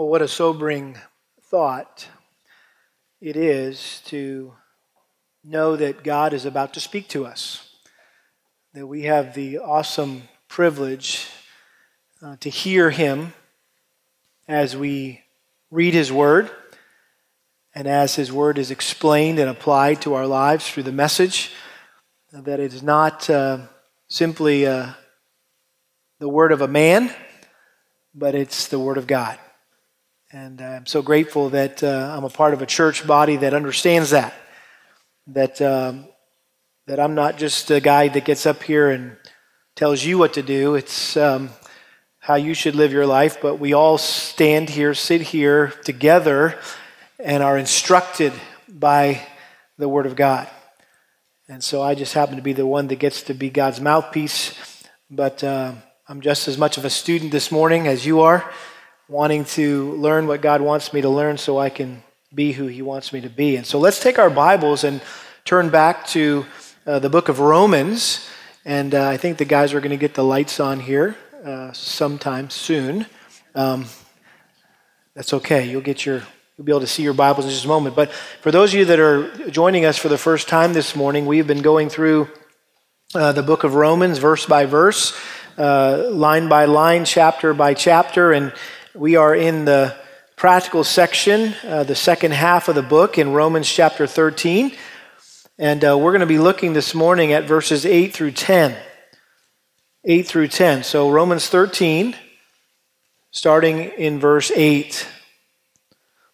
Well, what a sobering thought it is to know that God is about to speak to us, that we have the awesome privilege uh, to hear Him as we read His Word and as His Word is explained and applied to our lives through the message, that it is not uh, simply uh, the Word of a man, but it's the Word of God. And I'm so grateful that uh, I'm a part of a church body that understands that. That, um, that I'm not just a guy that gets up here and tells you what to do. It's um, how you should live your life. But we all stand here, sit here together, and are instructed by the Word of God. And so I just happen to be the one that gets to be God's mouthpiece. But uh, I'm just as much of a student this morning as you are wanting to learn what God wants me to learn so I can be who He wants me to be. And so let's take our Bibles and turn back to uh, the book of Romans. And uh, I think the guys are going to get the lights on here uh, sometime soon. Um, that's okay. You'll get your you'll be able to see your Bibles in just a moment. But for those of you that are joining us for the first time this morning, we've been going through uh, the book of Romans verse by verse, uh, line by line, chapter by chapter, and we are in the practical section, uh, the second half of the book in Romans chapter 13. And uh, we're going to be looking this morning at verses 8 through 10. 8 through 10. So, Romans 13, starting in verse 8.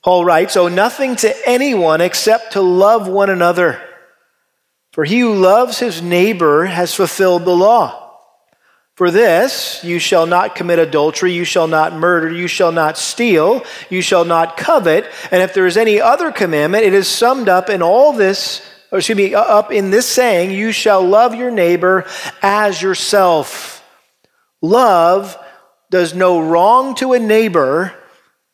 Paul writes, Owe nothing to anyone except to love one another. For he who loves his neighbor has fulfilled the law. For this, you shall not commit adultery, you shall not murder, you shall not steal, you shall not covet. And if there is any other commandment, it is summed up in all this, or excuse me, up in this saying, you shall love your neighbor as yourself. Love does no wrong to a neighbor,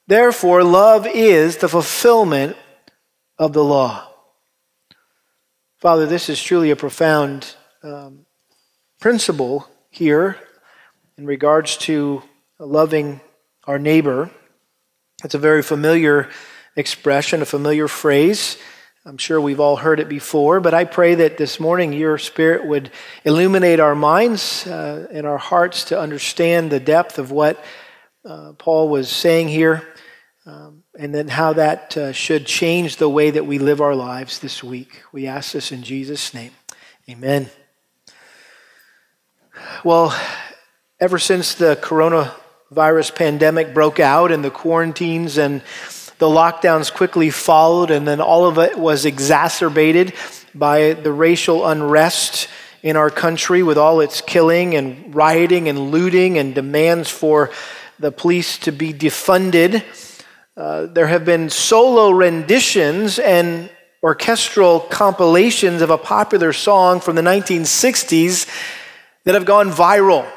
therefore, love is the fulfillment of the law. Father, this is truly a profound um, principle here in regards to loving our neighbor. It's a very familiar expression, a familiar phrase. I'm sure we've all heard it before, but I pray that this morning your spirit would illuminate our minds uh, and our hearts to understand the depth of what uh, Paul was saying here, um, and then how that uh, should change the way that we live our lives this week. We ask this in Jesus' name. Amen. Well, ever since the coronavirus pandemic broke out and the quarantines and the lockdowns quickly followed, and then all of it was exacerbated by the racial unrest in our country with all its killing and rioting and looting and demands for the police to be defunded. Uh, there have been solo renditions and orchestral compilations of a popular song from the 1960s that have gone viral.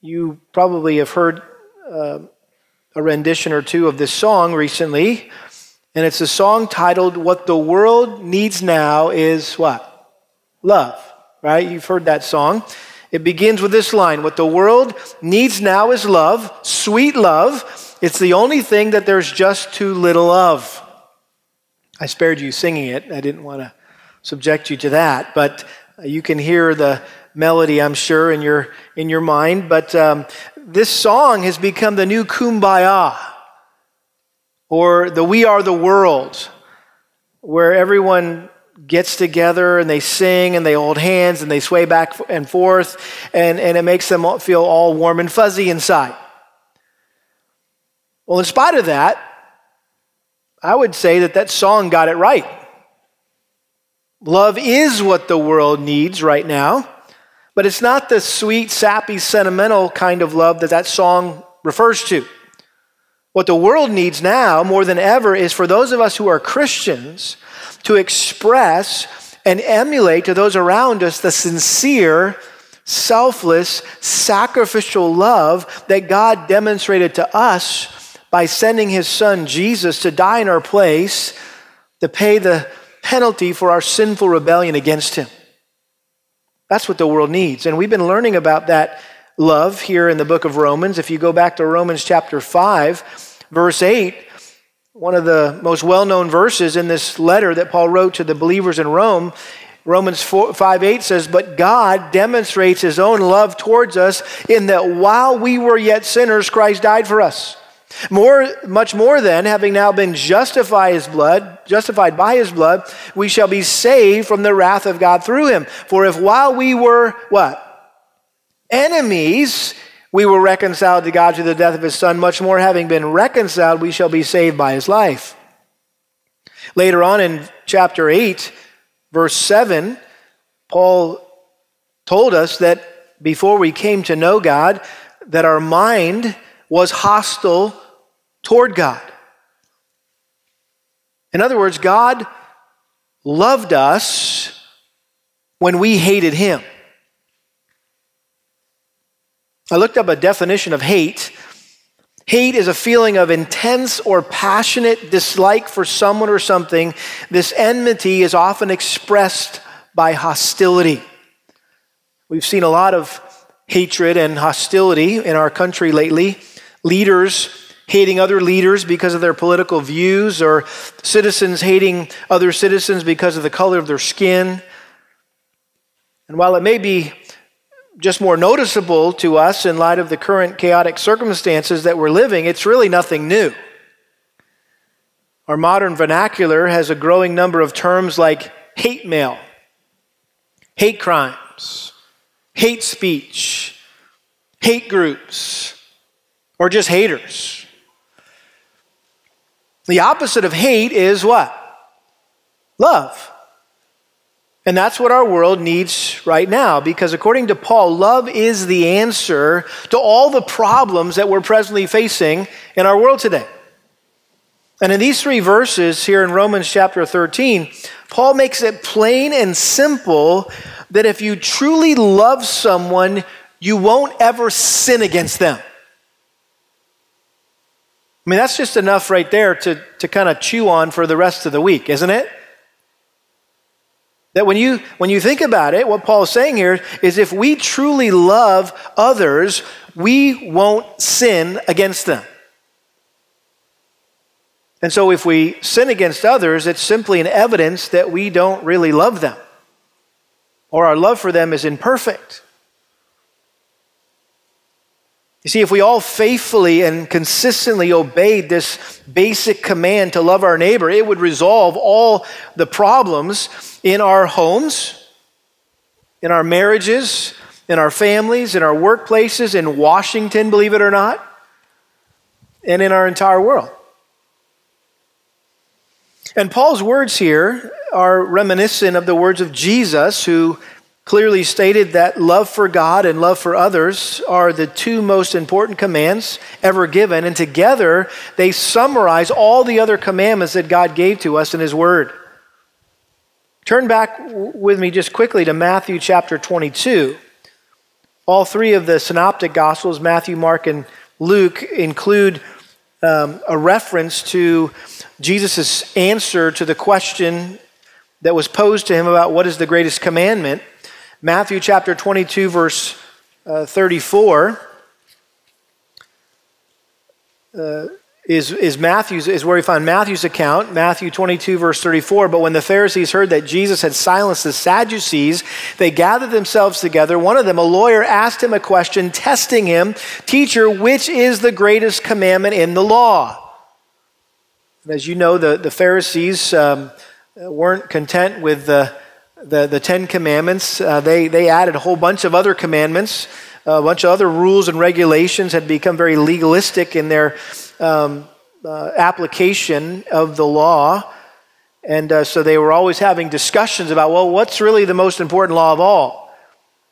You probably have heard uh, a rendition or two of this song recently, and it's a song titled What the World Needs Now is What? Love, right? You've heard that song. It begins with this line What the world needs now is love, sweet love. It's the only thing that there's just too little of. I spared you singing it. I didn't want to subject you to that, but you can hear the melody, I'm sure, in your, in your mind. But um, this song has become the new kumbaya or the We Are the World, where everyone gets together and they sing and they hold hands and they sway back and forth, and, and it makes them feel all warm and fuzzy inside. Well, in spite of that, I would say that that song got it right. Love is what the world needs right now. But it's not the sweet, sappy, sentimental kind of love that that song refers to. What the world needs now more than ever is for those of us who are Christians to express and emulate to those around us the sincere, selfless, sacrificial love that God demonstrated to us by sending his son Jesus to die in our place to pay the penalty for our sinful rebellion against him. That's what the world needs. And we've been learning about that love here in the book of Romans. If you go back to Romans chapter 5, verse 8, one of the most well known verses in this letter that Paul wrote to the believers in Rome. Romans 4, 5 8 says, But God demonstrates his own love towards us in that while we were yet sinners, Christ died for us. More, much more than having now been justified his blood, justified by his blood, we shall be saved from the wrath of God through him. For if while we were what? Enemies, we were reconciled to God through the death of his son, much more having been reconciled, we shall be saved by his life. Later on in chapter 8, verse 7, Paul told us that before we came to know God, that our mind was hostile toward God. In other words, God loved us when we hated him. I looked up a definition of hate. Hate is a feeling of intense or passionate dislike for someone or something. This enmity is often expressed by hostility. We've seen a lot of hatred and hostility in our country lately. Leaders hating other leaders because of their political views, or citizens hating other citizens because of the color of their skin. And while it may be just more noticeable to us in light of the current chaotic circumstances that we're living, it's really nothing new. Our modern vernacular has a growing number of terms like hate mail, hate crimes, hate speech, hate groups, or just haters. The opposite of hate is what? Love. And that's what our world needs right now because, according to Paul, love is the answer to all the problems that we're presently facing in our world today. And in these three verses here in Romans chapter 13, Paul makes it plain and simple that if you truly love someone, you won't ever sin against them. I mean, that's just enough right there to, to kind of chew on for the rest of the week, isn't it? That when you, when you think about it, what Paul is saying here is if we truly love others, we won't sin against them. And so if we sin against others, it's simply an evidence that we don't really love them or our love for them is imperfect. You see, if we all faithfully and consistently obeyed this basic command to love our neighbor, it would resolve all the problems in our homes, in our marriages, in our families, in our workplaces, in Washington, believe it or not, and in our entire world. And Paul's words here are reminiscent of the words of Jesus, who clearly stated that love for God and love for others are the two most important commands ever given, and together they summarize all the other commandments that God gave to us in His Word. Turn back with me just quickly to Matthew chapter 22. All three of the synoptic gospels, Matthew, Mark, and Luke, include um, a reference to Jesus' answer to the question that was posed to him about what is the greatest commandment. Matthew chapter 22, verse uh, 34. Uh, is, is Matthew's is where we find Matthew's account, Matthew 22, verse 34. But when the Pharisees heard that Jesus had silenced the Sadducees, they gathered themselves together. One of them, a lawyer, asked him a question, testing him, Teacher, which is the greatest commandment in the law? And as you know, the, the Pharisees um, weren't content with the the, the Ten Commandments. Uh, they, they added a whole bunch of other commandments, a bunch of other rules and regulations had become very legalistic in their um, uh, application of the law. And uh, so they were always having discussions about, well, what's really the most important law of all?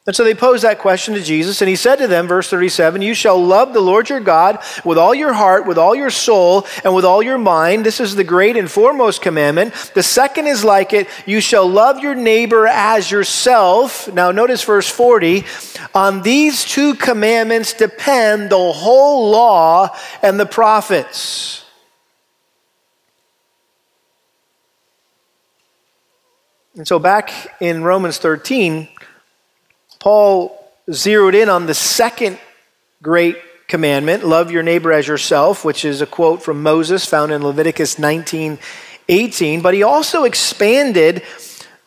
And so they posed that question to Jesus, and he said to them, verse 37, You shall love the Lord your God with all your heart, with all your soul, and with all your mind. This is the great and foremost commandment. The second is like it You shall love your neighbor as yourself. Now, notice verse 40. On these two commandments depend the whole law and the prophets. And so, back in Romans 13, Paul zeroed in on the second great commandment, love your neighbor as yourself, which is a quote from Moses found in Leviticus 19 18. But he also expanded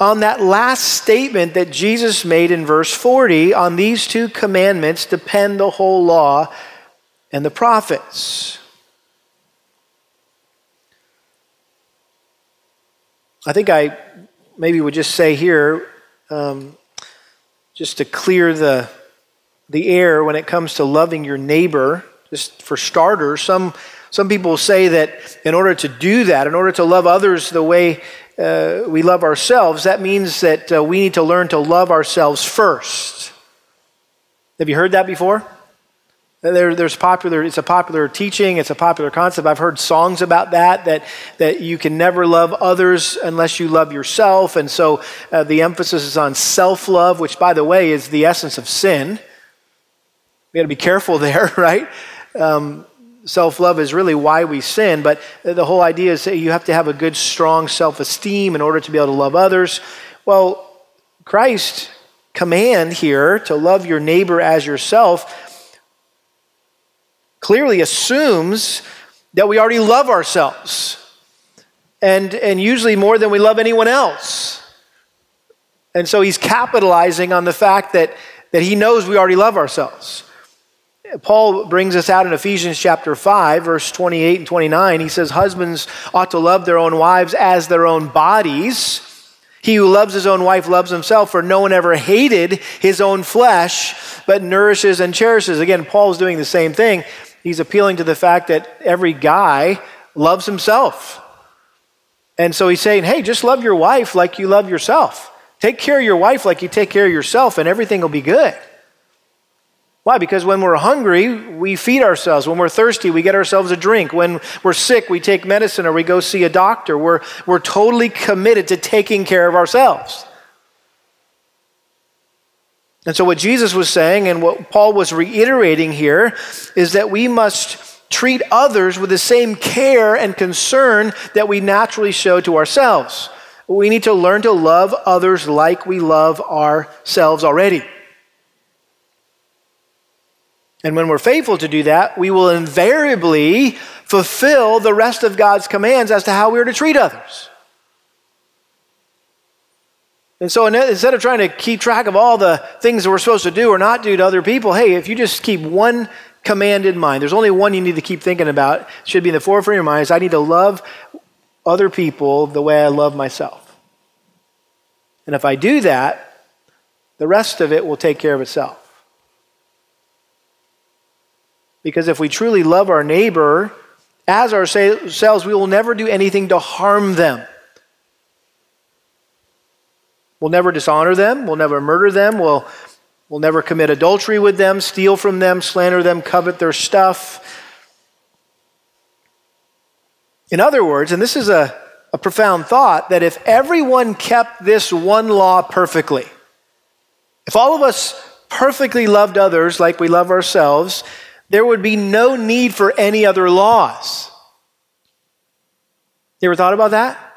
on that last statement that Jesus made in verse 40 on these two commandments depend the whole law and the prophets. I think I maybe would just say here, um, just to clear the, the air when it comes to loving your neighbor, just for starters, some, some people say that in order to do that, in order to love others the way uh, we love ourselves, that means that uh, we need to learn to love ourselves first. Have you heard that before? There, there's popular, it's a popular teaching, it's a popular concept. I've heard songs about that, that, that you can never love others unless you love yourself. And so uh, the emphasis is on self love, which, by the way, is the essence of sin. We got to be careful there, right? Um, self love is really why we sin, but the whole idea is that you have to have a good, strong self esteem in order to be able to love others. Well, Christ command here to love your neighbor as yourself clearly assumes that we already love ourselves, and, and usually more than we love anyone else. And so he's capitalizing on the fact that, that he knows we already love ourselves. Paul brings us out in Ephesians chapter 5, verse 28 and 29. He says, Husbands ought to love their own wives as their own bodies. He who loves his own wife loves himself, for no one ever hated his own flesh, but nourishes and cherishes. Again, Paul's doing the same thing he's appealing to the fact that every guy loves himself. And so he's saying, hey, just love your wife like you love yourself. Take care of your wife like you take care of yourself, and everything will be good. Why? Because when we're hungry, we feed ourselves. When we're thirsty, we get ourselves a drink. When we're sick, we take medicine or we go see a doctor. We're, we're totally committed to taking care of ourselves. And so, what Jesus was saying and what Paul was reiterating here is that we must treat others with the same care and concern that we naturally show to ourselves. We need to learn to love others like we love ourselves already. And when we're faithful to do that, we will invariably fulfill the rest of God's commands as to how we are to treat others. And so instead of trying to keep track of all the things that we're supposed to do or not do to other people, hey, if you just keep one command in mind, there's only one you need to keep thinking about. Should be in the forefront of your mind is I need to love other people the way I love myself. And if I do that, the rest of it will take care of itself. Because if we truly love our neighbor as ourselves, we will never do anything to harm them. We'll never dishonor them. We'll never murder them. We'll, we'll never commit adultery with them, steal from them, slander them, covet their stuff. In other words, and this is a, a profound thought, that if everyone kept this one law perfectly, if all of us perfectly loved others like we love ourselves, there would be no need for any other laws. You ever thought about that?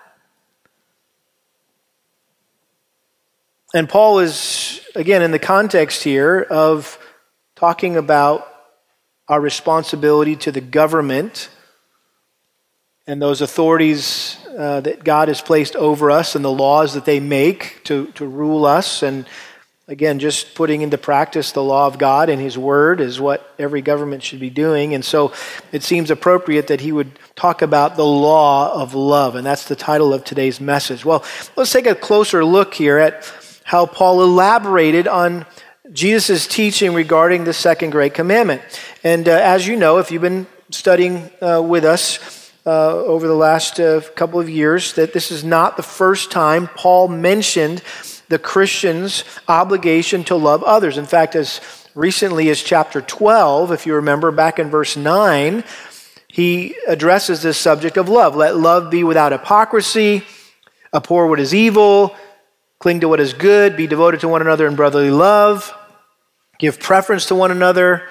And Paul is, again, in the context here of talking about our responsibility to the government and those authorities uh, that God has placed over us and the laws that they make to, to rule us. And again, just putting into practice the law of God and His Word is what every government should be doing. And so it seems appropriate that he would talk about the law of love. And that's the title of today's message. Well, let's take a closer look here at how Paul elaborated on Jesus' teaching regarding the second great commandment. And uh, as you know, if you've been studying uh, with us uh, over the last uh, couple of years, that this is not the first time Paul mentioned the Christian's obligation to love others. In fact, as recently as chapter 12, if you remember back in verse 9, he addresses this subject of love. Let love be without hypocrisy, abhor what is evil Cling to what is good, be devoted to one another in brotherly love, give preference to one another,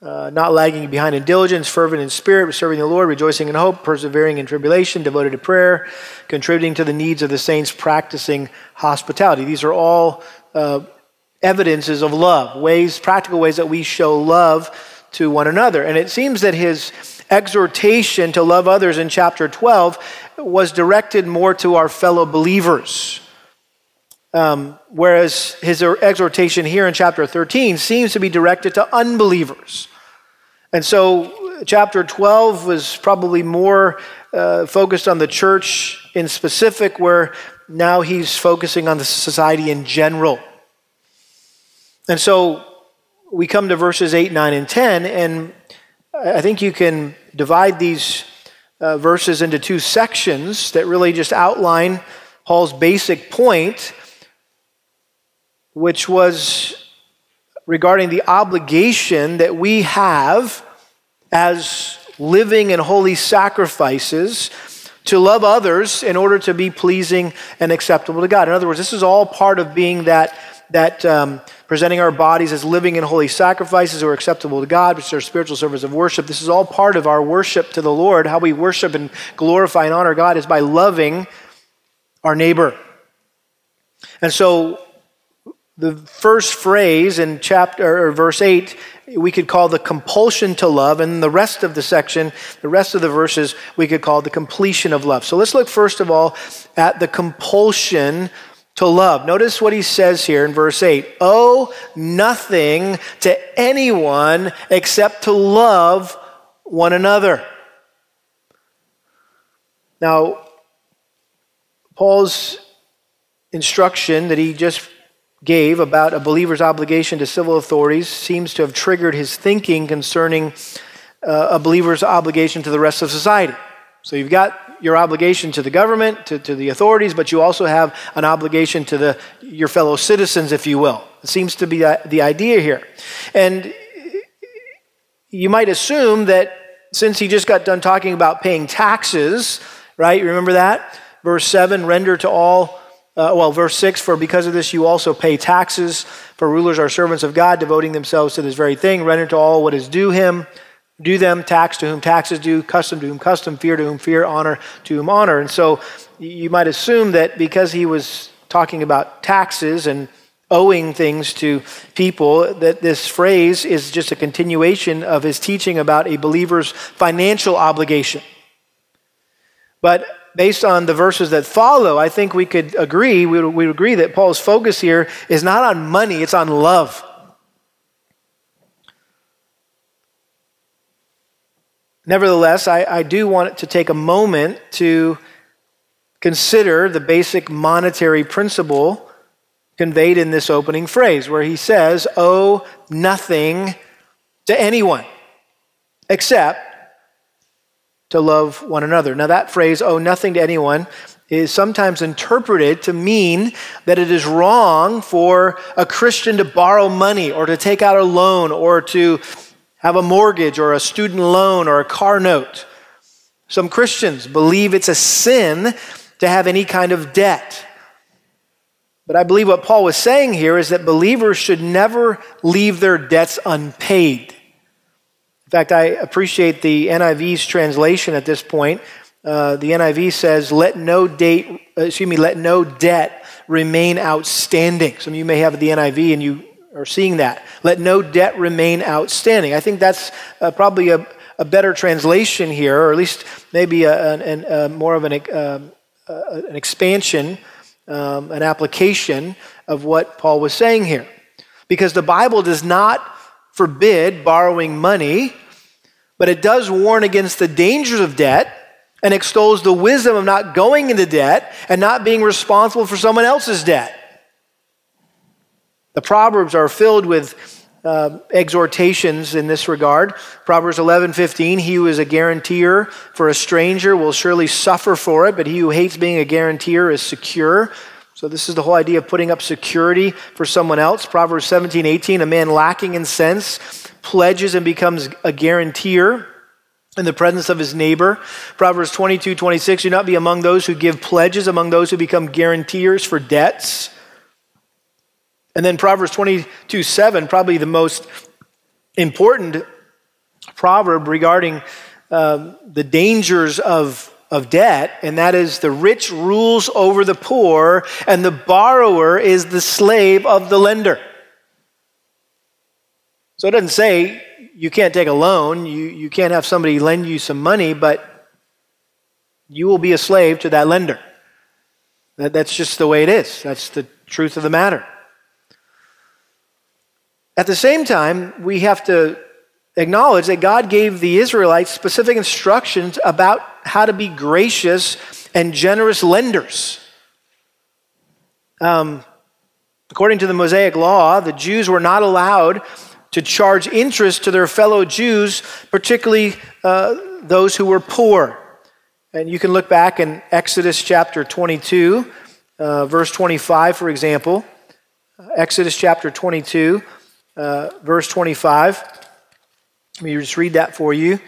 uh, not lagging behind in diligence, fervent in spirit, serving the Lord, rejoicing in hope, persevering in tribulation, devoted to prayer, contributing to the needs of the saints, practicing hospitality. These are all uh, evidences of love, ways, practical ways that we show love to one another. And it seems that his exhortation to love others in chapter 12 was directed more to our fellow believers. Um, whereas his exhortation here in chapter 13 seems to be directed to unbelievers. And so, chapter 12 was probably more uh, focused on the church in specific, where now he's focusing on the society in general. And so, we come to verses 8, 9, and 10, and I think you can divide these uh, verses into two sections that really just outline Paul's basic point which was regarding the obligation that we have as living and holy sacrifices to love others in order to be pleasing and acceptable to God. In other words, this is all part of being that, that um, presenting our bodies as living and holy sacrifices who are acceptable to God, which are spiritual service of worship. This is all part of our worship to the Lord. How we worship and glorify and honor God is by loving our neighbor. And so the first phrase in chapter or verse 8 we could call the compulsion to love and the rest of the section the rest of the verses we could call the completion of love. So let's look first of all at the compulsion to love. Notice what he says here in verse 8 owe nothing to anyone except to love one another. Now paul's instruction that he just gave about a believer's obligation to civil authorities seems to have triggered his thinking concerning uh, a believer's obligation to the rest of society. So you've got your obligation to the government, to, to the authorities, but you also have an obligation to the, your fellow citizens, if you will. It seems to be the idea here. And you might assume that since he just got done talking about paying taxes, right? You Remember that? Verse 7 render to all uh, well, verse 6 For because of this you also pay taxes, for rulers are servants of God, devoting themselves to this very thing. Render to all what is due him, do them, tax to whom taxes due, custom to whom custom, fear to whom fear, honor to whom honor. And so you might assume that because he was talking about taxes and owing things to people, that this phrase is just a continuation of his teaching about a believer's financial obligation. But based on the verses that follow, I think we could agree, we would, we would agree that Paul's focus here is not on money, it's on love. Nevertheless, I, I do want to take a moment to consider the basic monetary principle conveyed in this opening phrase, where he says, Owe nothing to anyone except to love one another. Now, that phrase, owe nothing to anyone, is sometimes interpreted to mean that it is wrong for a Christian to borrow money or to take out a loan or to have a mortgage or a student loan or a car note. Some Christians believe it's a sin to have any kind of debt. But I believe what Paul was saying here is that believers should never leave their debts unpaid. In fact, I appreciate the NIV's translation at this point. Uh, the NIV says, "Let no date, uh, excuse me, let no debt remain outstanding." Some of you may have the NIV and you are seeing that. Let no debt remain outstanding. I think that's uh, probably a, a, better translation here, or at least maybe a, an, a more of an, um, an expansion, um, an application of what Paul was saying here, because the Bible does not forbid borrowing money, but it does warn against the dangers of debt and extols the wisdom of not going into debt and not being responsible for someone else's debt. The Proverbs are filled with uh, exhortations in this regard. Proverbs 11:15, he who is a guarantor for a stranger will surely suffer for it, but he who hates being a guarantor is secure. So, this is the whole idea of putting up security for someone else. Proverbs 17, 18, a man lacking in sense pledges and becomes a guarantor in the presence of his neighbor. Proverbs 22, 26, do not be among those who give pledges, among those who become guarantors for debts. And then Proverbs 22, 7, probably the most important proverb regarding uh, the dangers of of debt, and that is the rich rules over the poor, and the borrower is the slave of the lender. So it doesn't say you can't take a loan, you, you can't have somebody lend you some money, but you will be a slave to that lender. That, that's just the way it is. That's the truth of the matter. At the same time, we have to acknowledge that God gave the Israelites specific instructions about how to be gracious and generous lenders. Um, according to the Mosaic law, the Jews were not allowed to charge interest to their fellow Jews, particularly uh, those who were poor. And you can look back in Exodus chapter 22, uh, verse 25, for example. Exodus chapter 22 uh, verse 25. Let me just read that for you.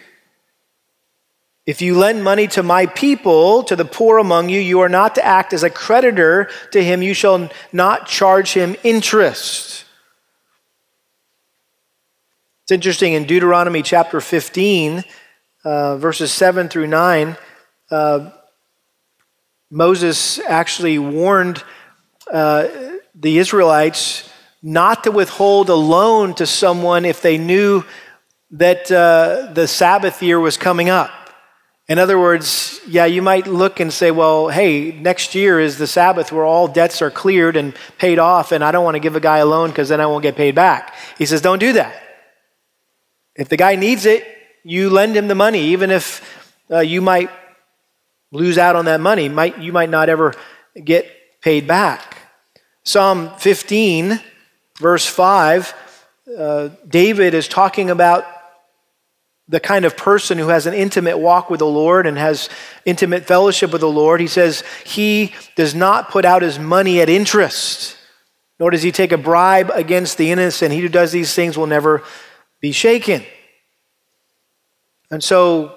If you lend money to my people, to the poor among you, you are not to act as a creditor to him. You shall not charge him interest. It's interesting in Deuteronomy chapter 15, uh, verses 7 through 9, uh, Moses actually warned uh, the Israelites not to withhold a loan to someone if they knew that uh, the Sabbath year was coming up. In other words, yeah, you might look and say, well, hey, next year is the Sabbath where all debts are cleared and paid off, and I don't want to give a guy a loan because then I won't get paid back. He says, don't do that. If the guy needs it, you lend him the money, even if uh, you might lose out on that money. Might, you might not ever get paid back. Psalm 15 verse 5, uh, David is talking about the kind of person who has an intimate walk with the Lord and has intimate fellowship with the Lord. He says, He does not put out his money at interest, nor does he take a bribe against the innocent. He who does these things will never be shaken. And so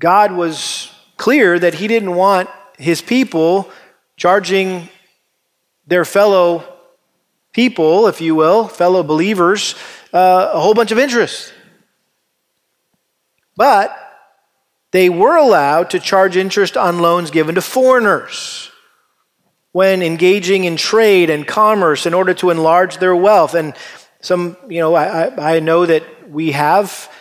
God was clear that he didn't want his people charging their fellow people, if you will, fellow believers, uh, a whole bunch of interest. But they were allowed to charge interest on loans given to foreigners when engaging in trade and commerce in order to enlarge their wealth. And some, you know, I, I know that we have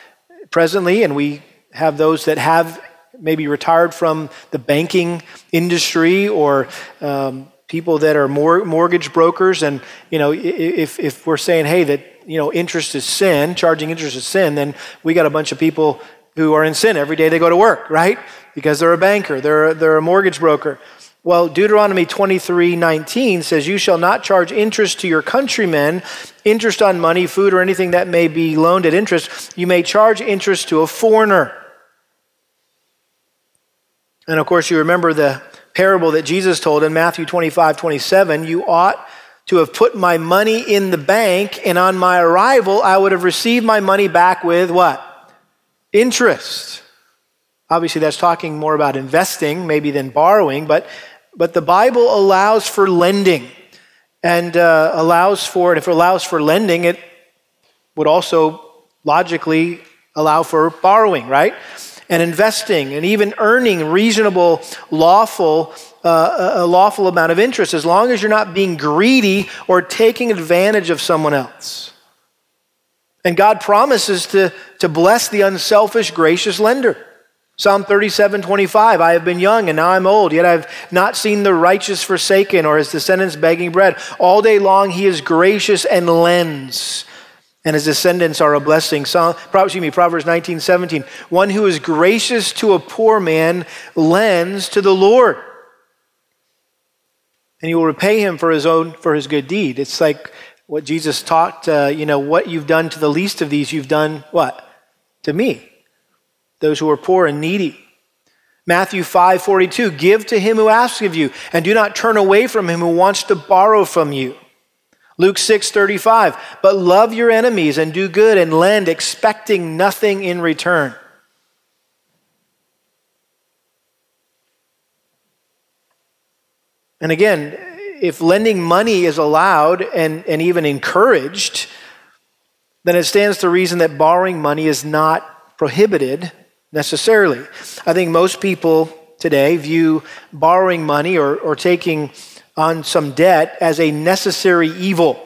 presently, and we have those that have maybe retired from the banking industry or um, people that are more mortgage brokers and you know if, if we're saying hey that you know interest is sin charging interest is sin then we got a bunch of people who are in sin. Every day they go to work right? Because they're a banker they're, they're a mortgage broker. Well deuteronomy 23 19 says you shall not charge interest to your countrymen interest on money food or anything that may be loaned at interest. You may charge interest to a foreigner. And of course you remember the parable that Jesus told in Matthew 25, 27, you ought to have put my money in the bank, and on my arrival, I would have received my money back with what? Interest. Obviously, that's talking more about investing, maybe than borrowing, but, but the Bible allows for lending and uh, allows for, and if it allows for lending, it would also logically allow for borrowing, right? and investing and even earning reasonable, lawful, uh, a lawful amount of interest as long as you're not being greedy or taking advantage of someone else. And God promises to, to bless the unselfish, gracious lender. Psalm 37, 25, I have been young and now I'm old, yet I've not seen the righteous forsaken or his descendants begging bread. All day long he is gracious and lends and his descendants are a blessing. Psalm, excuse me, Proverbs 19, 17. One who is gracious to a poor man lends to the Lord. And he will repay him for his own, for his good deed. It's like what Jesus taught, uh, you know, what you've done to the least of these, you've done what? To me. Those who are poor and needy. Matthew 5, 42. Give to him who asks of you, and do not turn away from him who wants to borrow from you. Luke 6 35, but love your enemies and do good and lend, expecting nothing in return. And again, if lending money is allowed and, and even encouraged, then it stands to reason that borrowing money is not prohibited necessarily. I think most people today view borrowing money or, or taking on some debt as a necessary evil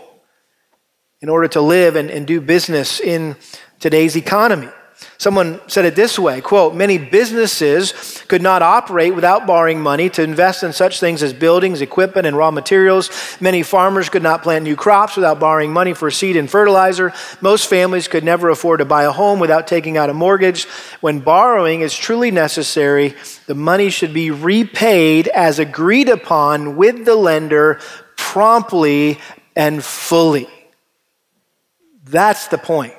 in order to live and, and do business in today's economy. Someone said it this way, quote, many businesses could not operate without borrowing money to invest in such things as buildings, equipment, and raw materials. Many farmers could not plant new crops without borrowing money for seed and fertilizer. Most families could never afford to buy a home without taking out a mortgage. When borrowing is truly necessary, the money should be repaid as agreed upon with the lender promptly and fully. That's the point.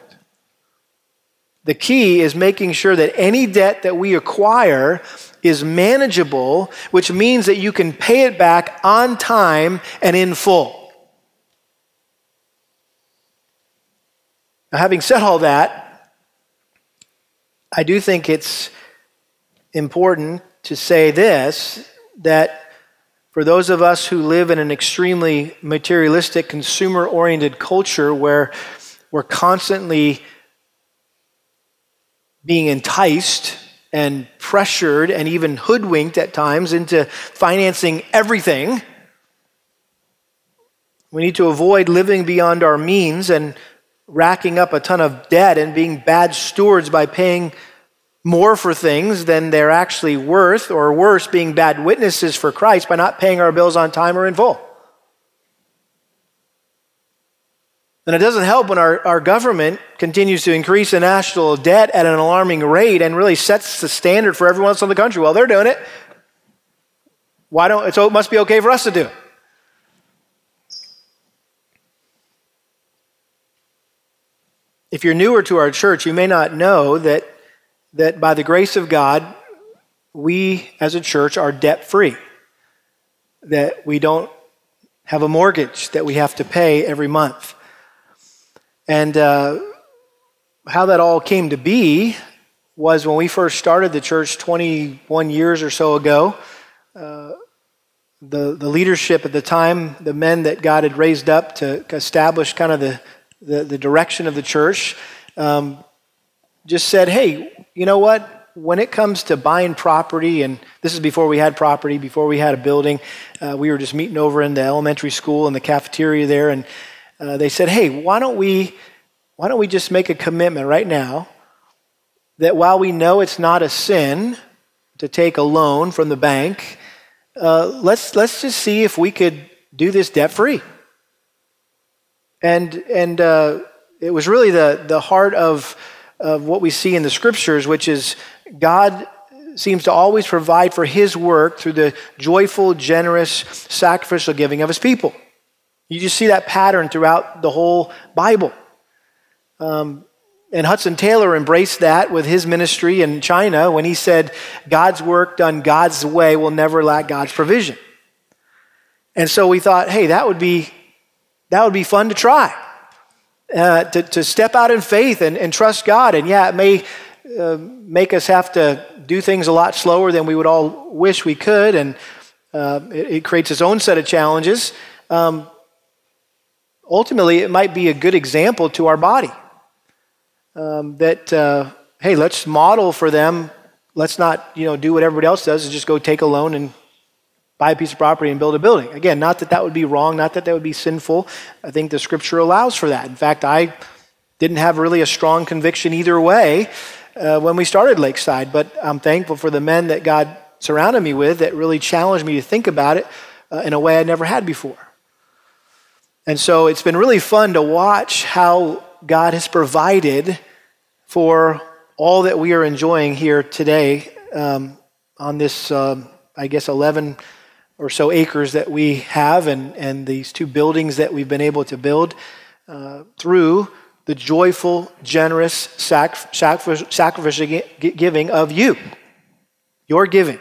The key is making sure that any debt that we acquire is manageable, which means that you can pay it back on time and in full. Now, having said all that, I do think it's important to say this that for those of us who live in an extremely materialistic, consumer oriented culture where we're constantly being enticed and pressured and even hoodwinked at times into financing everything. We need to avoid living beyond our means and racking up a ton of debt and being bad stewards by paying more for things than they're actually worth, or worse, being bad witnesses for Christ by not paying our bills on time or in full. And it doesn't help when our, our government continues to increase the national debt at an alarming rate and really sets the standard for everyone else in the country. Well, they're doing it. Why don't so it must be okay for us to do it. If you're newer to our church, you may not know that, that by the grace of God, we as a church are debt free. That we don't have a mortgage that we have to pay every month. And uh, how that all came to be was when we first started the church 21 years or so ago. Uh, the, the leadership at the time, the men that God had raised up to establish kind of the, the, the direction of the church, um, just said, hey, you know what? When it comes to buying property, and this is before we had property, before we had a building, uh, we were just meeting over in the elementary school in the cafeteria there, and uh, they said, hey, why don't we why don't we just make a commitment right now that while we know it's not a sin to take a loan from the bank, uh, let's let's just see if we could do this debt free. And and uh, it was really the the heart of of what we see in the scriptures, which is God seems to always provide for His work through the joyful, generous, sacrificial giving of His people. You just see that pattern throughout the whole Bible. Um, and Hudson Taylor embraced that with his ministry in China when he said, God's work done God's way will never lack God's provision. And so we thought, hey, that would be, that would be fun to try. Uh, to, to step out in faith and, and trust God. And yeah, it may uh, make us have to do things a lot slower than we would all wish we could, and uh, it, it, creates its own set of challenges. Um, ultimately, it might be a good example to our body um, that, uh, hey, let's model for them. Let's not, you know, do what everybody else does and just go take a loan and buy a piece of property and build a building. Again, not that that would be wrong, not that that would be sinful. I think the scripture allows for that. In fact, I didn't have really a strong conviction either way uh, when we started Lakeside, but I'm thankful for the men that God surrounded me with that really challenged me to think about it uh, in a way I never had before. And so it's been really fun to watch how God has provided for all that we are enjoying here today um, on this, um, I guess, 11 or so acres that we have and, and these two buildings that we've been able to build uh, through the joyful, generous, sac- sacrificial giving of you, your giving,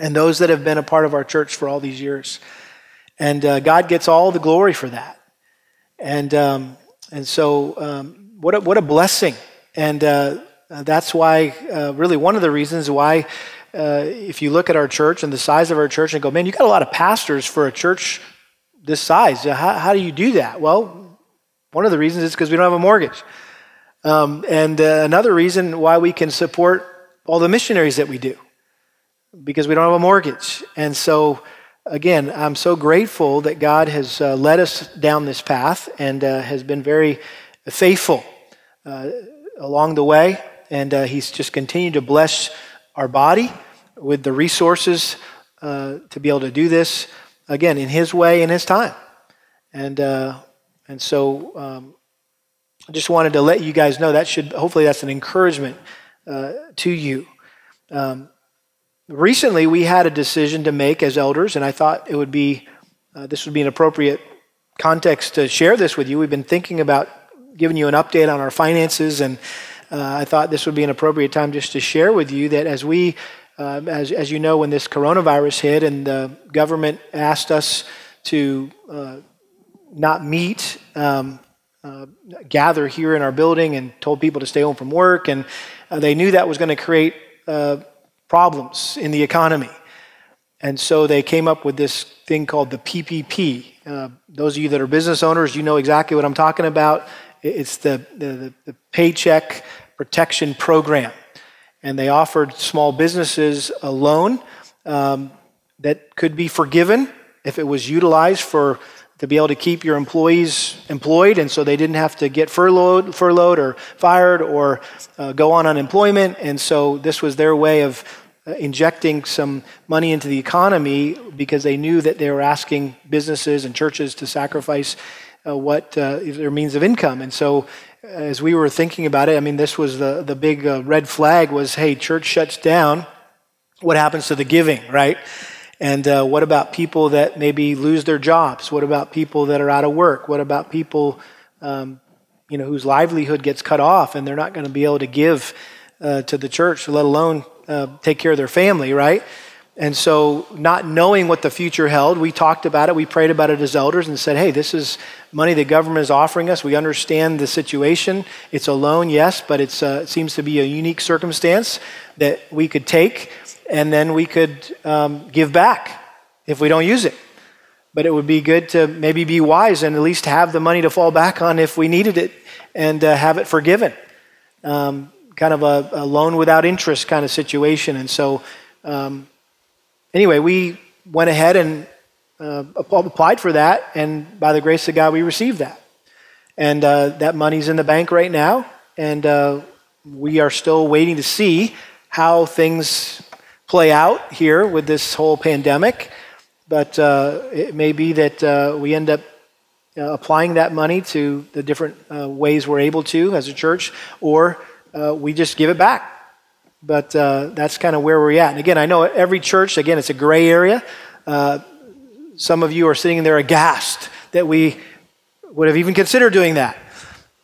and those that have been a part of our church for all these years. And uh, God gets all the glory for that. And um, and so, um, what, a, what a blessing. And uh, that's why, uh, really, one of the reasons why, uh, if you look at our church and the size of our church and go, man, you got a lot of pastors for a church this size. How, how do you do that? Well, one of the reasons is because we don't have a mortgage. Um, and uh, another reason why we can support all the missionaries that we do, because we don't have a mortgage. And so, again, I'm so grateful that God has uh, led us down this path and uh, has been very faithful uh, along the way. And uh, He's just continued to bless our body with the resources uh, to be able to do this, again, in His way, in His time. And, uh, and so um, I just wanted to let you guys know that should, hopefully, that's an encouragement to you. Um, recently, we had a decision to make as elders, and I thought it would be, uh, this would be an appropriate context to share this with you. We've been thinking about giving you an update on our finances, and uh, I thought this would be an appropriate time just to share with you that as we, uh, as, as you know, when this coronavirus hit and the government asked us to uh, not meet, um, uh, gather here in our building, and told people to stay home from work, and uh, they knew that was going to create problems in the economy. And so they came up with this thing called the PPP. Uh, those of you that are business owners, you know exactly what I'm talking about. It's the, the, the Paycheck Protection Program. And they offered small businesses a loan um, that could be forgiven if it was utilized for to be able to keep your employees employed, and so they didn't have to get furloughed, furloughed or fired or uh, go on unemployment. And so this was their way of uh, injecting some money into the economy because they knew that they were asking businesses and churches to sacrifice uh, what uh, their means of income. And so as we were thinking about it, I mean, this was the, the big uh, red flag was, hey, church shuts down. What happens to the giving, right? And uh, what about people that maybe lose their jobs? What about people that are out of work? What about people, um, you know, whose livelihood gets cut off and they're not going to be able to give uh, to the church, let alone uh, take care of their family, right? And so, not knowing what the future held, we talked about it. We prayed about it as elders and said, hey, this is money the government is offering us. We understand the situation. It's a loan, yes, but uh, it seems to be a unique circumstance that we could take and then we could um, give back if we don't use it. But it would be good to maybe be wise and at least have the money to fall back on if we needed it and uh, have it forgiven. Um, kind of a, a, loan without interest kind of situation. And so, um, anyway, we went ahead and uh, applied for that, and by the grace of God, we received that. And uh, that money's in the bank right now, and uh, we are still waiting to see how things play out here with this whole pandemic, but uh, it may be that uh, we end up uh, applying that money to the different uh, ways we're able to as a church, or uh, we just give it back. But uh, that's kind of where we're at. And again, I know every church, again, it's a gray area. some of you are sitting there aghast that we would have even considered doing that.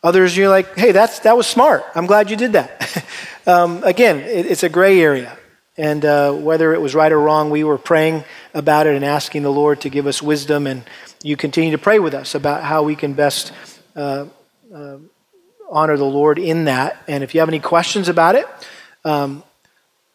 Others, you're like, hey, that's, that was smart. I'm glad you did that. um, again, it, it's a gray area. And uh, whether it was right or wrong, we were praying about it and asking the Lord to give us wisdom. And you continue to pray with us about how we can best uh, uh, honor the Lord in that. And if you have any questions about it, um,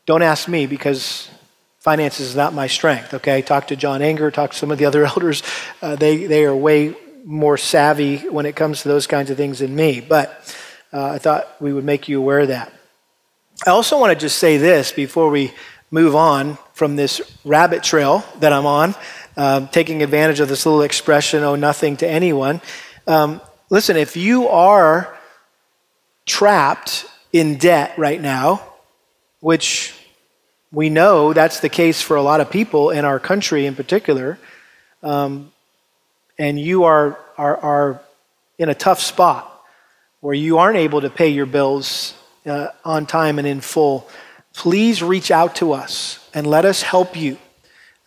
don't ask me because finances is not my strength. Okay, talk to John Anger, talk to some of the other elders. Uh, they they are way more savvy when it comes to those kinds of things than me. But uh, I thought we would make you aware of that. I also want to just say this before we move on from this rabbit trail that I'm on, um, taking advantage of this little expression, oh, nothing to anyone. Um, listen, if you are trapped in debt right now, which we know that's the case for a lot of people in our country in particular, um, and you are, are, are in a tough spot where you aren't able to pay your bills uh, on time and in full, please reach out to us and let us help you.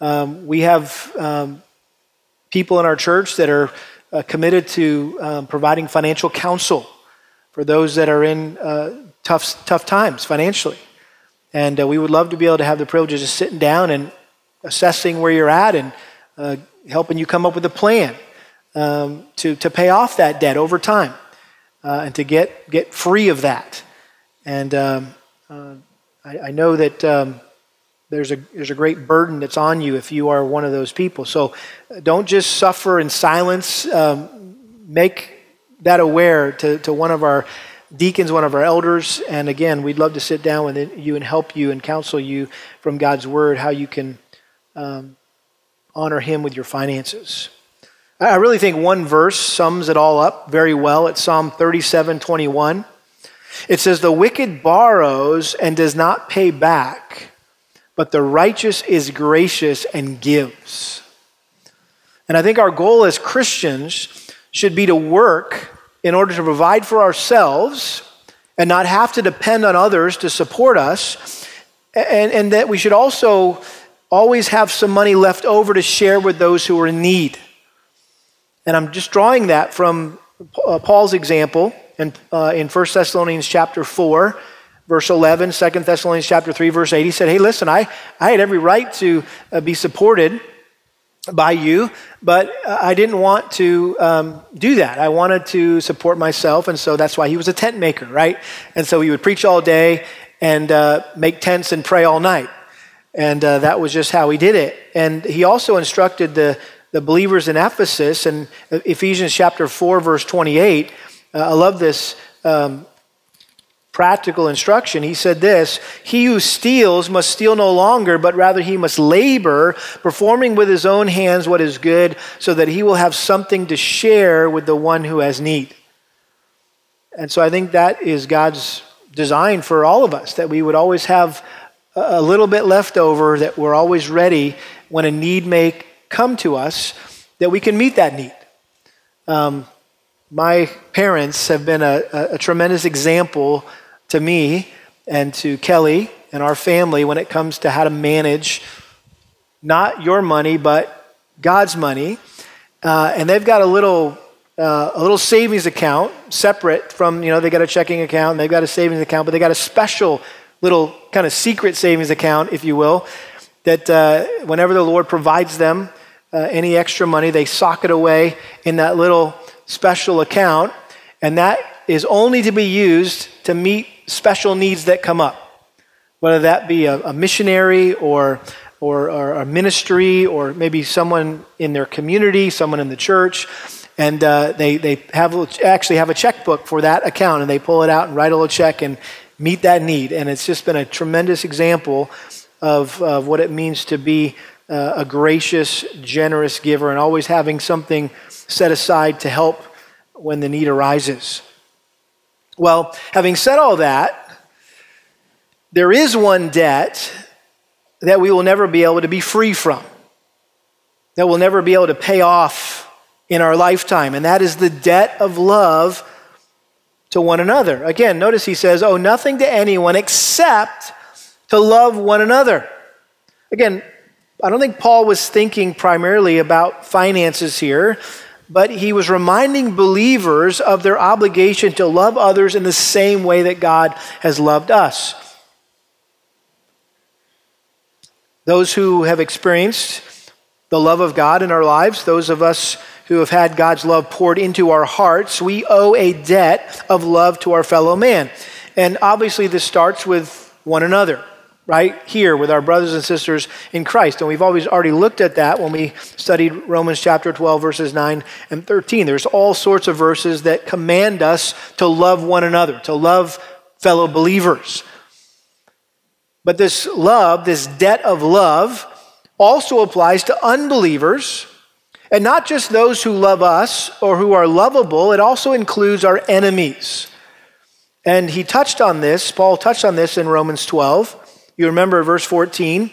Um, we have um, people in our church that are uh, committed to um, providing financial counsel for those that are in uh, tough, tough times financially. And uh, we would love to be able to have the privilege of just sitting down and assessing where you're at and uh, helping you come up with a plan um, to, to pay off that debt over time uh, and to get, get free of that. And um, uh, I, I, know that um, there's, a, there's a great burden that's on you if you are one of those people. So uh, don't just suffer in silence. Um, make that aware to, to one of our deacons, one of our elders. And again, we'd love to sit down with you and help you and counsel you from God's word how you can um, honor Him with your finances. I really think one verse sums it all up very well. It's Psalm 37 21. It says, The wicked borrows and does not pay back, but the righteous is gracious and gives. And I think our goal as Christians should be to work in order to provide for ourselves and not have to depend on others to support us. And, and that we should also always have some money left over to share with those who are in need. And I'm just drawing that from uh, Paul's example in, uh, in 1 Thessalonians chapter 4, verse 11, 2 Thessalonians chapter 3, verse 8. He said, Hey, listen, I, I had every right to uh, be supported by you, but I didn't want to um, do that. I wanted to support myself, and so that's why he was a tent maker, right? And so he would preach all day and uh, make tents and pray all night. And uh, that was just how he did it. And he also instructed the, the believers in Ephesus in Ephesians chapter 4, verse 28. Uh, I love this um, practical instruction. He said this He who steals must steal no longer, but rather he must labor, performing with his own hands what is good, so that he will have something to share with the one who has need. And so I think that is God's design for all of us, that we would always have a little bit left over, that we're always ready when a need may come to us, that we can meet that need. Um, my parents have been a, a, a tremendous example to me and to Kelly and our family when it comes to how to manage not your money, but God's money. Uh, and they've got a little, uh, a little savings account separate from, you know, they got a checking account and they've got a savings account, but they got a special little kind of secret savings account, if you will, that uh, whenever the Lord provides them uh, any extra money, they sock it away in that little special account. And that is only to be used to meet special needs that come up, whether that be a, a missionary or, or, or, a ministry or maybe someone in their community, someone in the church. And uh, they, they have, actually have a checkbook for that account and they pull it out and write a little check and meet that need. And it's just been a tremendous example of, of what it means to be uh, a gracious, generous giver and always having something set aside to help when the need arises. Well, having said all that, there is one debt that we will never be able to be free from, that we'll never be able to pay off in our lifetime, and that is the debt of love to one another. Again, notice he says, Oh, nothing to anyone except to love one another. Again, I don't think Paul was thinking primarily about finances here but he was reminding believers of their obligation to love others in the same way that God has loved us. Those who have experienced the love of God in our lives, those of us who have had God's love poured into our hearts, we owe a debt of love to our fellow man. And obviously, this starts with one another right here with our brothers and sisters in Christ. And we've always already looked at that when we studied Romans chapter 12, verses 9 and 13. There's all sorts of verses that command us to love one another, to love fellow believers. But this love, this debt of love, also applies to unbelievers. And not just those who love us or who are lovable, it also includes our enemies. And he touched on this, Paul touched on this in Romans 12. You remember verse 14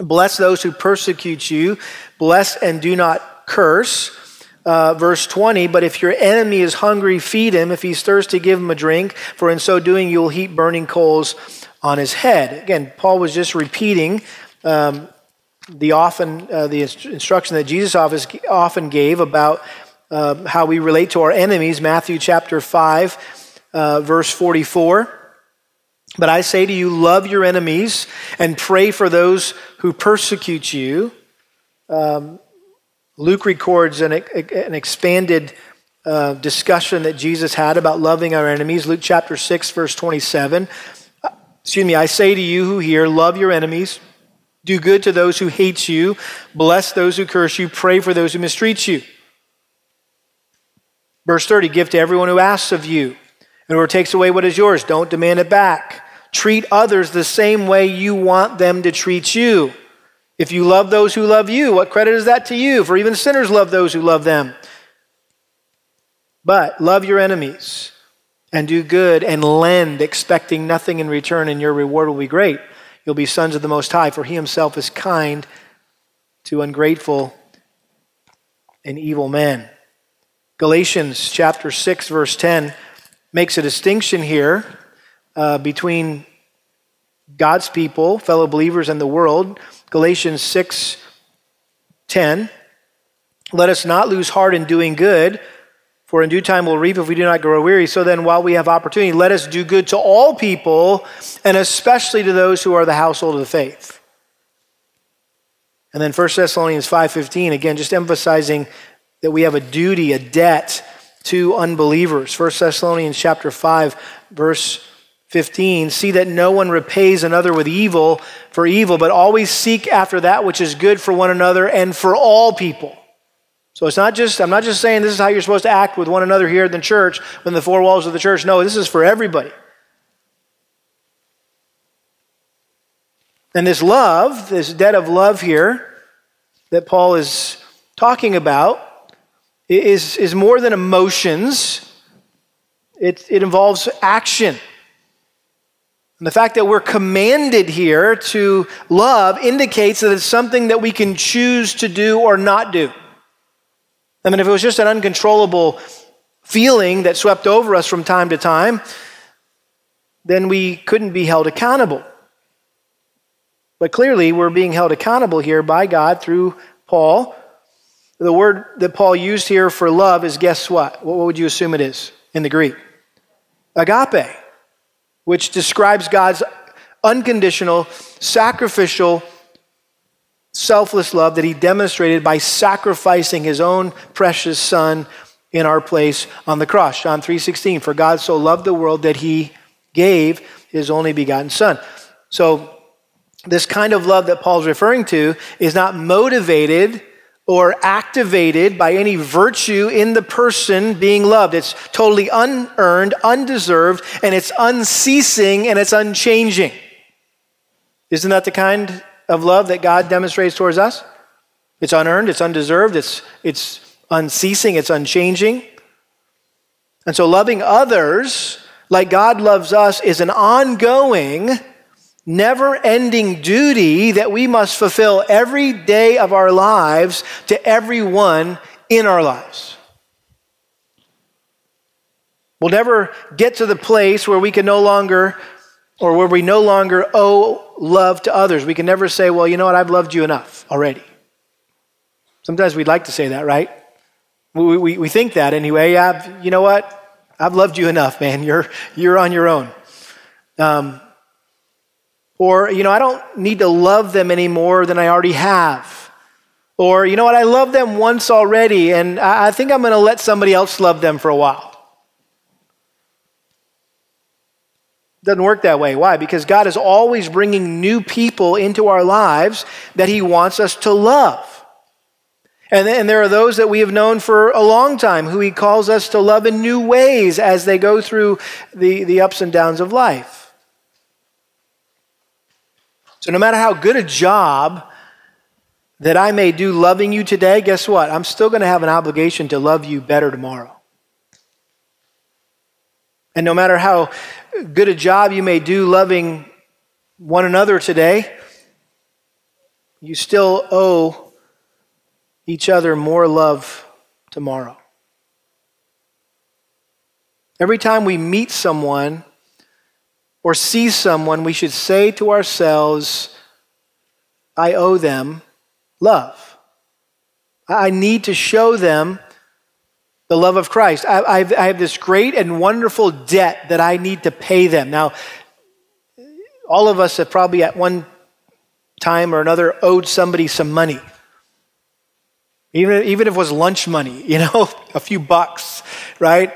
bless those who persecute you, bless and do not curse. Uh, verse 20, but if your enemy is hungry, feed him. If he's thirsty, give him a drink, for in so doing you will heap burning coals on his head. Again, Paul was just repeating um, the often uh, the instruction that Jesus often gave about uh, how we relate to our enemies. Matthew chapter 5, uh, verse 44. But I say to you, love your enemies and pray for those who persecute you. Um, Luke records an, an expanded uh, discussion that Jesus had about loving our enemies. Luke chapter 6, verse 27. Uh, excuse me, I say to you who hear, love your enemies, do good to those who hate you, bless those who curse you, pray for those who mistreat you. Verse 30 Give to everyone who asks of you. Whoever takes away what is yours, don't demand it back. Treat others the same way you want them to treat you. If you love those who love you, what credit is that to you? For even sinners love those who love them. But love your enemies and do good and lend, expecting nothing in return, and your reward will be great. You'll be sons of the Most High, for he himself is kind to ungrateful and evil men. Galatians chapter 6, verse 10 makes a distinction here uh, between God's people, fellow believers, and the world. Galatians 6, 10. Let us not lose heart in doing good, for in due time we'll reap if we do not grow weary. So then, while we have opportunity, let us do good to all people, and especially to those who are the household of the faith. And then 1 Thessalonians 5:15 again just emphasizing that we have a duty, a debt to unbelievers. 1 Thessalonians chapter 5 verse 15 see that no one repays another with evil for evil but always seek after that which is good for one another and for all people. So it's not just I'm not just saying this is how you're supposed to act with one another here in the church within the four walls of the church. No, this is for everybody. And this love, this debt of love here that Paul is talking about, is, is more than emotions, it, it involves action. And the fact that we're commanded here to love indicates that it's something that we can choose to do or not do. I mean, if it was just an uncontrollable feeling that swept over us from time to time, then we couldn't be held accountable. But clearly, we're being held accountable here by God through Paul. The word that Paul used here for love is guess what? What would you assume it is in the Greek? Agape, which describes God's unconditional, sacrificial, selfless love that he demonstrated by sacrificing his own precious son in our place on the cross. John 3:16 for God so loved the world that he gave his only begotten son. So this kind of love that Paul's referring to is not motivated or activated by any virtue in the person being loved. It's totally unearned, undeserved, and it's unceasing and it's unchanging. Isn't that the kind of love that God demonstrates towards us? It's unearned, it's undeserved, it's, it's unceasing, it's unchanging. And so loving others like God loves us is an ongoing never ending duty that we must fulfill every day of our lives to everyone in our lives. We'll never get to the place where we can no longer, or where we no longer owe love to others. We can never say, well, you know what, I've loved you enough already. Sometimes we'd like to say that, right? We, we, we think that anyway. Yeah, you know what? I've loved you enough, man. You're, you're on your own. Um, or, you know, I don't need to love them any more than I already have. Or, you know what, I love them once already, and I think I'm going to let somebody else love them for a while. Doesn't work that way. Why? Because God is always bringing new people into our lives that He wants us to love. And, and there are those that we have known for a long time who He calls us to love in new ways as they go through the, the ups and downs of life. So, no matter how good a job that I may do loving you today, guess what? I'm still going to have an obligation to love you better tomorrow. And no matter how good a job you may do loving one another today, you still owe each other more love tomorrow. Every time we meet someone, or see someone, we should say to ourselves, I owe them love. I need to show them the love of Christ. I, I've, I have this great and wonderful debt that I need to pay them. Now, all of us have probably at one time or another owed somebody some money. Even, even if it was lunch money, you know, a few bucks, right?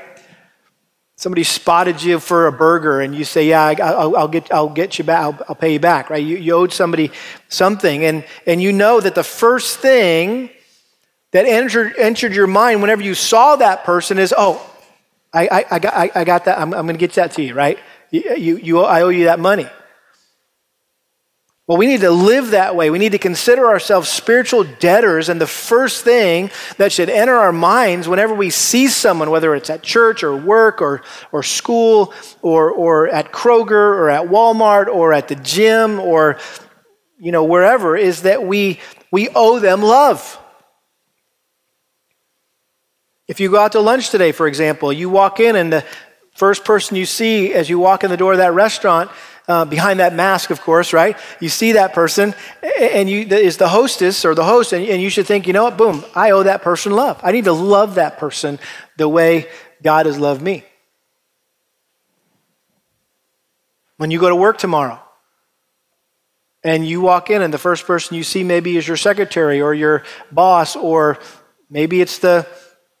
Somebody spotted you for a burger and you say, yeah, I'll, I'll get, I'll get you back, I'll, I'll pay you back, right? You, you, owed somebody something. And, and you know that the first thing that entered, entered your mind whenever you saw that person is, oh, I, I, I got, I, I, got that, I'm, I'm going to get that to you, right? You, you, you, I owe you that money. Well, we need to live that way. We need to consider ourselves spiritual debtors. And the first thing that should enter our minds whenever we see someone, whether it's at church or work or, or school or, or at Kroger or at Walmart or at the gym or you know, wherever, is that we, we owe them love. If you go out to lunch today, for example, you walk in and the first person you see as you walk in the door of that restaurant uh, behind that mask, of course, right? You see that person, and you is the hostess or the host, and, and you should think, you know what? Boom, I owe that person love. I need to love that person the way God has loved me. When you go to work tomorrow, and you walk in, and the first person you see maybe is your secretary or your boss, or maybe it's the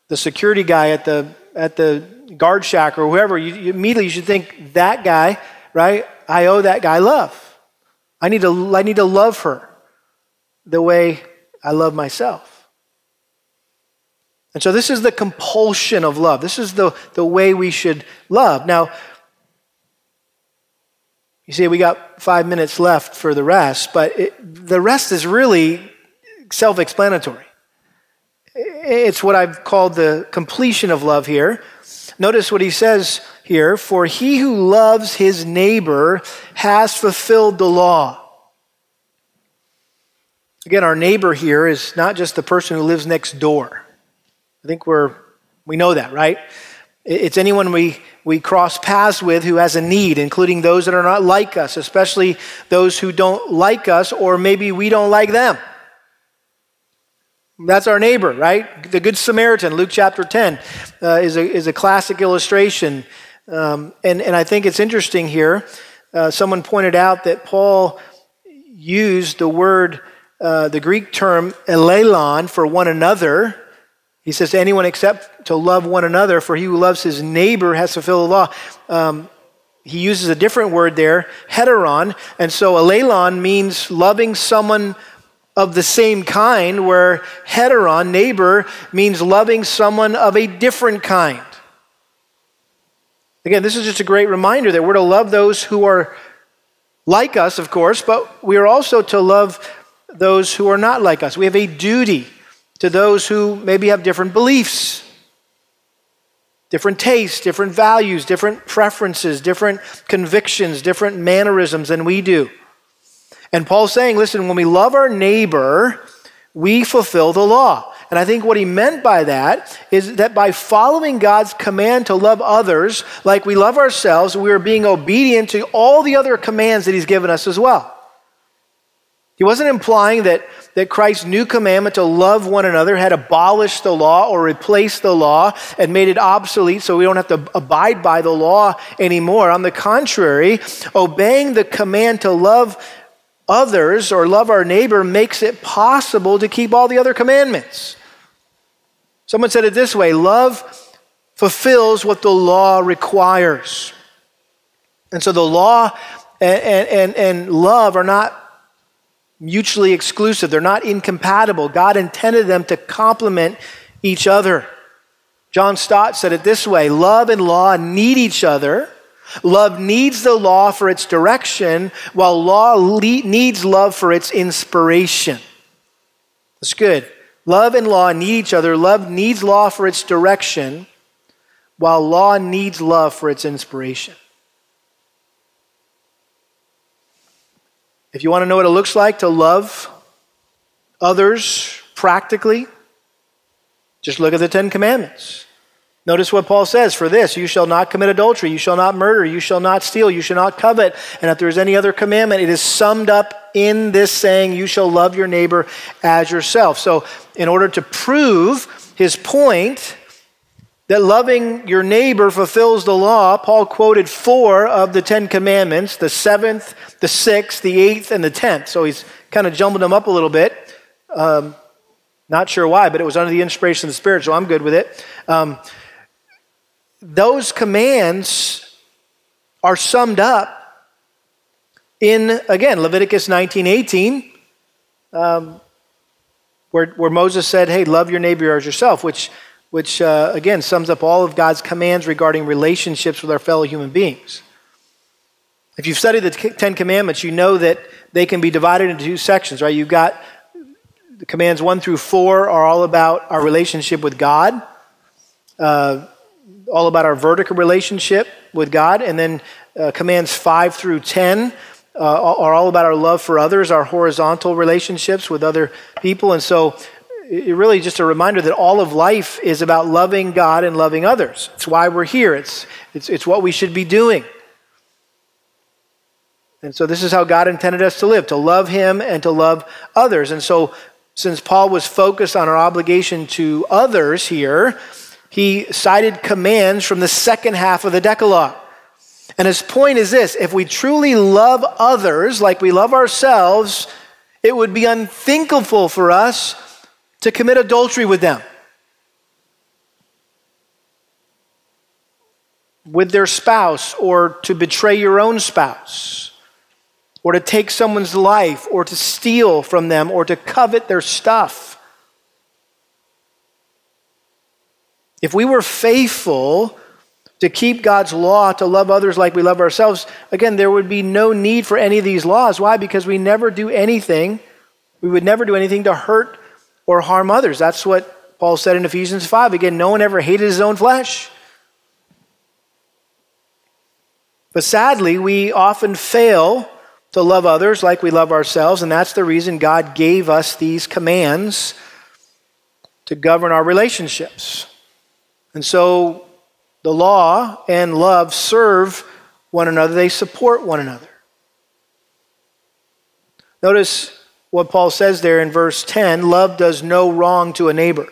the security guy at the at the guard shack or whoever. You, you immediately you should think that guy, right? I owe that guy love. I need to, I need to love her the way I love myself. And so this is the compulsion of love. This is the, the way we should love. Now, you see, we got five minutes left for the rest, but it, the rest is really self explanatory. It's what I've called the completion of love here. Notice what he says here For he who loves his neighbor has fulfilled the law. Again, our neighbor here is not just the person who lives next door. I think we're, we know that, right? It's anyone we, we cross paths with who has a need, including those that are not like us, especially those who don't like us, or maybe we don't like them. That's our neighbor, right? The Good Samaritan, Luke chapter 10, uh, is, a, is a classic illustration um, and, and I think it's interesting here. Uh, someone pointed out that Paul used the word, uh, the Greek term allelon for one another. He says, to anyone except to love one another, for he who loves his neighbor has fulfilled the law. Um, he uses a different word there, heteron. And so allelon means loving someone of the same kind, where heteron, neighbor, means loving someone of a different kind. Again, this is just a great reminder that we're to love those who are like us, of course, but we are also to love those who are not like us. We have a duty to those who maybe have different beliefs, different tastes, different values, different preferences, different convictions, different mannerisms than we do. And Paul's saying, listen, when we love our neighbor, we fulfill the law. And I think what he meant by that is that by following God's command to love others like we love ourselves, we are being obedient to all the other commands that he's given us as well. He wasn't implying that, that Christ's new commandment to love one another had abolished the law or replaced the law and made it obsolete so we don't have to abide by the law anymore. On the contrary, obeying the command to love others or love our neighbor makes it possible to keep all the other commandments. Someone said it this way love fulfills what the law requires. And so the law and, and, and love are not mutually exclusive, they're not incompatible. God intended them to complement each other. John Stott said it this way love and law need each other Love needs the law for its direction, while law le- needs love for its inspiration. That's good. Love and law need each other. Love needs law for its direction, while law needs love for its inspiration. If you want to know what it looks like to love others practically, just look at the Ten Commandments. Notice what Paul says for this you shall not commit adultery, you shall not murder, you shall not steal, you shall not covet. And if there is any other commandment, it is summed up in this saying, you shall love your neighbor as yourself. So, in order to prove his point that loving your neighbor fulfills the law, Paul quoted four of the Ten Commandments the seventh, the sixth, the eighth, and the tenth. So, he's kind of jumbled them up a little bit. Um, not sure why, but it was under the inspiration of the Spirit, so I'm good with it. Um, those commands are summed up in, again, Leviticus 19 18, um, where, where Moses said, Hey, love your neighbor as yourself, which, which uh, again sums up all of God's commands regarding relationships with our fellow human beings. If you've studied the Ten Commandments, you know that they can be divided into two sections, right? You've got the commands one through four are all about our relationship with God, uh, all about our vertical relationship with God. And then uh, commands five through 10 uh, are all about our love for others, our horizontal relationships with other people. And so it really just a reminder that all of life is about loving God and loving others. It's why we're here, it's, it's, it's what we should be doing. And so this is how God intended us to live to love Him and to love others. And so since Paul was focused on our obligation to others here, he cited commands from the second half of the Decalogue. And his point is this if we truly love others like we love ourselves, it would be unthinkable for us to commit adultery with them, with their spouse, or to betray your own spouse or to take someone's life, or to steal from them, or to covet their stuff. If we were faithful to keep God's law, to love others like we love ourselves, again, there would be no need for any of these laws. Why? Because we never do anything, we would never do anything to hurt or harm others. That's what Paul said in Ephesians 5. Again, no one ever hated his own flesh. But sadly, we often fail to love others like we love ourselves, and that's the reason God gave us these commands to govern our relationships. And so the law and love serve one another, they support one another. Notice what Paul says there in verse 10 love does no wrong to a neighbor.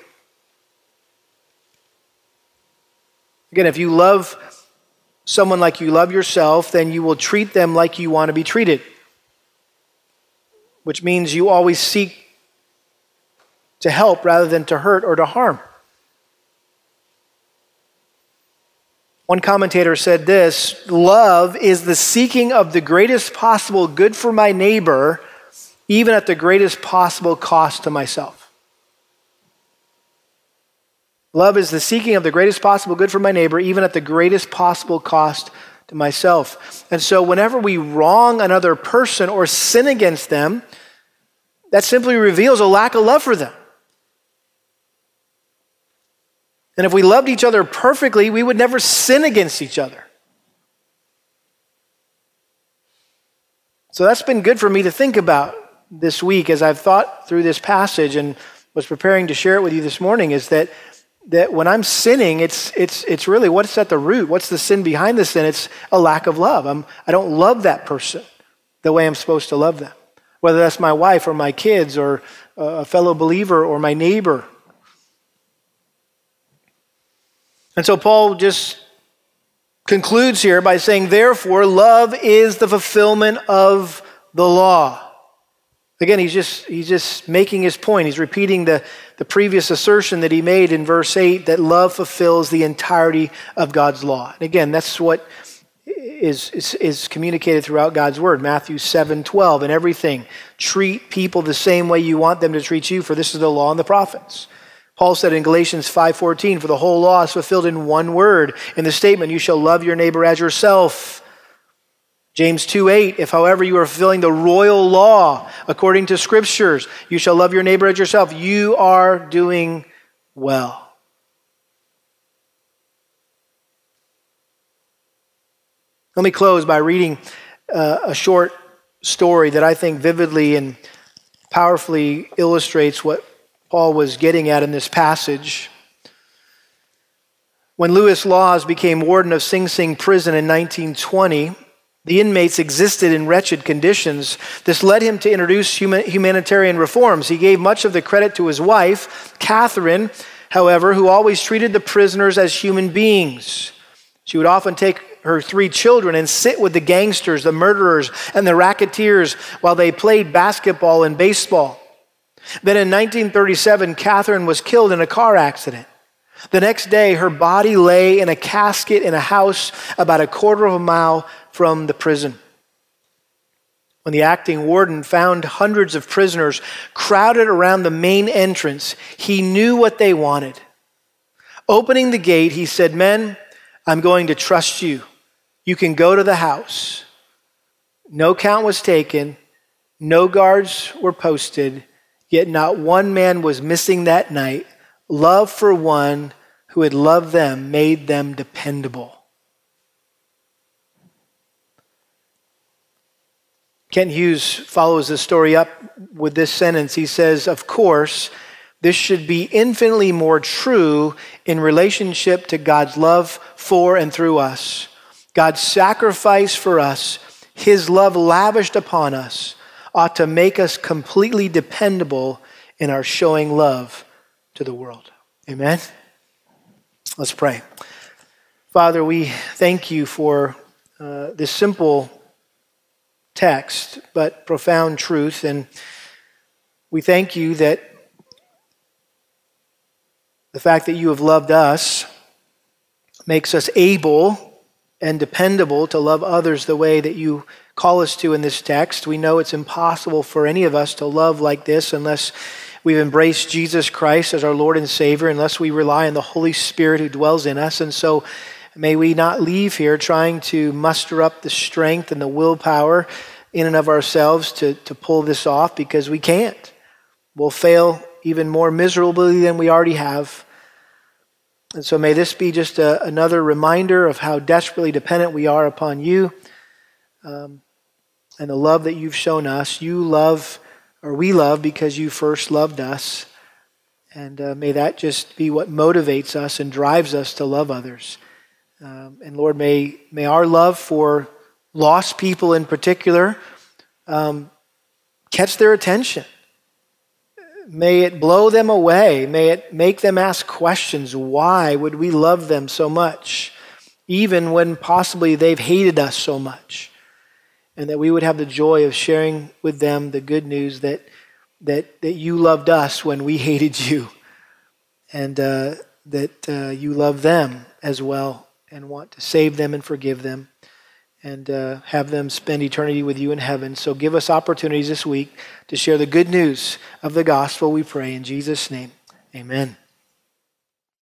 Again, if you love someone like you love yourself, then you will treat them like you want to be treated, which means you always seek to help rather than to hurt or to harm. One commentator said this love is the seeking of the greatest possible good for my neighbor, even at the greatest possible cost to myself. Love is the seeking of the greatest possible good for my neighbor, even at the greatest possible cost to myself. And so, whenever we wrong another person or sin against them, that simply reveals a lack of love for them. And if we loved each other perfectly, we would never sin against each other. So that's been good for me to think about this week as I've thought through this passage and was preparing to share it with you this morning is that that when I'm sinning, it's, it's, it's really what's at the root? What's the sin behind the sin? It's a lack of love. I'm, I don't love that person the way I'm supposed to love them, whether that's my wife or my kids or a fellow believer or my neighbor. And so Paul just concludes here by saying, therefore, love is the fulfillment of the law. Again, he's just, he's just making his point. He's repeating the, the previous assertion that he made in verse 8 that love fulfills the entirety of God's law. And again, that's what is, is, is communicated throughout God's word. Matthew 7 12. And everything, treat people the same way you want them to treat you, for this is the law and the prophets. Paul said in Galatians 5:14, for the whole law is fulfilled in one word, in the statement, you shall love your neighbor as yourself. James 2 8, if however you are fulfilling the royal law according to scriptures, you shall love your neighbor as yourself, you are doing well. Let me close by reading uh, a short story that I think vividly and powerfully illustrates what Paul was getting at in this passage. When Lewis Lawes became warden of Sing Sing prison in 1920, the inmates existed in wretched conditions. This led him to introduce humanitarian reforms. He gave much of the credit to his wife, Catherine, however, who always treated the prisoners as human beings. She would often take her three children and sit with the gangsters, the murderers, and the racketeers while they played basketball and baseball. Then in 1937, Catherine was killed in a car accident. The next day, her body lay in a casket in a house about a quarter of a mile from the prison. When the acting warden found hundreds of prisoners crowded around the main entrance, he knew what they wanted. Opening the gate, he said, Men, I'm going to trust you. You can go to the house. No count was taken, no guards were posted, yet not one man was missing that night. Love for one who had loved them made them dependable. Kent Hughes follows the story up with this sentence. He says, Of course, this should be infinitely more true in relationship to God's love for and through us. God's sacrifice for us, His love lavished upon us, ought to make us completely dependable in our showing love to the world. Amen? Let's pray. Father, we thank you for uh, this simple text, but profound truth. And we thank you that the fact that you have loved us makes us able and dependable to love others the way that you call us to in this text. We know it's impossible for any of us to love like this unless we've embraced Jesus Christ as our Lord and Savior, unless we rely on the Holy Spirit who dwells in us. And so May we not leave here trying to muster up the strength and the willpower in and of ourselves to, to pull this off because we can't. We'll fail even more miserably than we already have. And so may this be just a, another reminder of how desperately dependent we are upon you um, and the love that you've shown us. You love, or we love, because you first loved us. And uh, may that just be what motivates us and drives us to love others. Um, and Lord, may, may our love for lost people in particular um, catch their attention. May it blow them away. May it make them ask questions. Why would we love them so much, even when possibly they've hated us so much? And that we would have the joy of sharing with them the good news that, that, that you loved us when we hated you, and uh, that uh, you love them as well and want to save them and forgive them and uh, have them spend eternity with you in heaven. So give us opportunities this week to share the good news of the gospel, we pray. In Jesus' name, amen.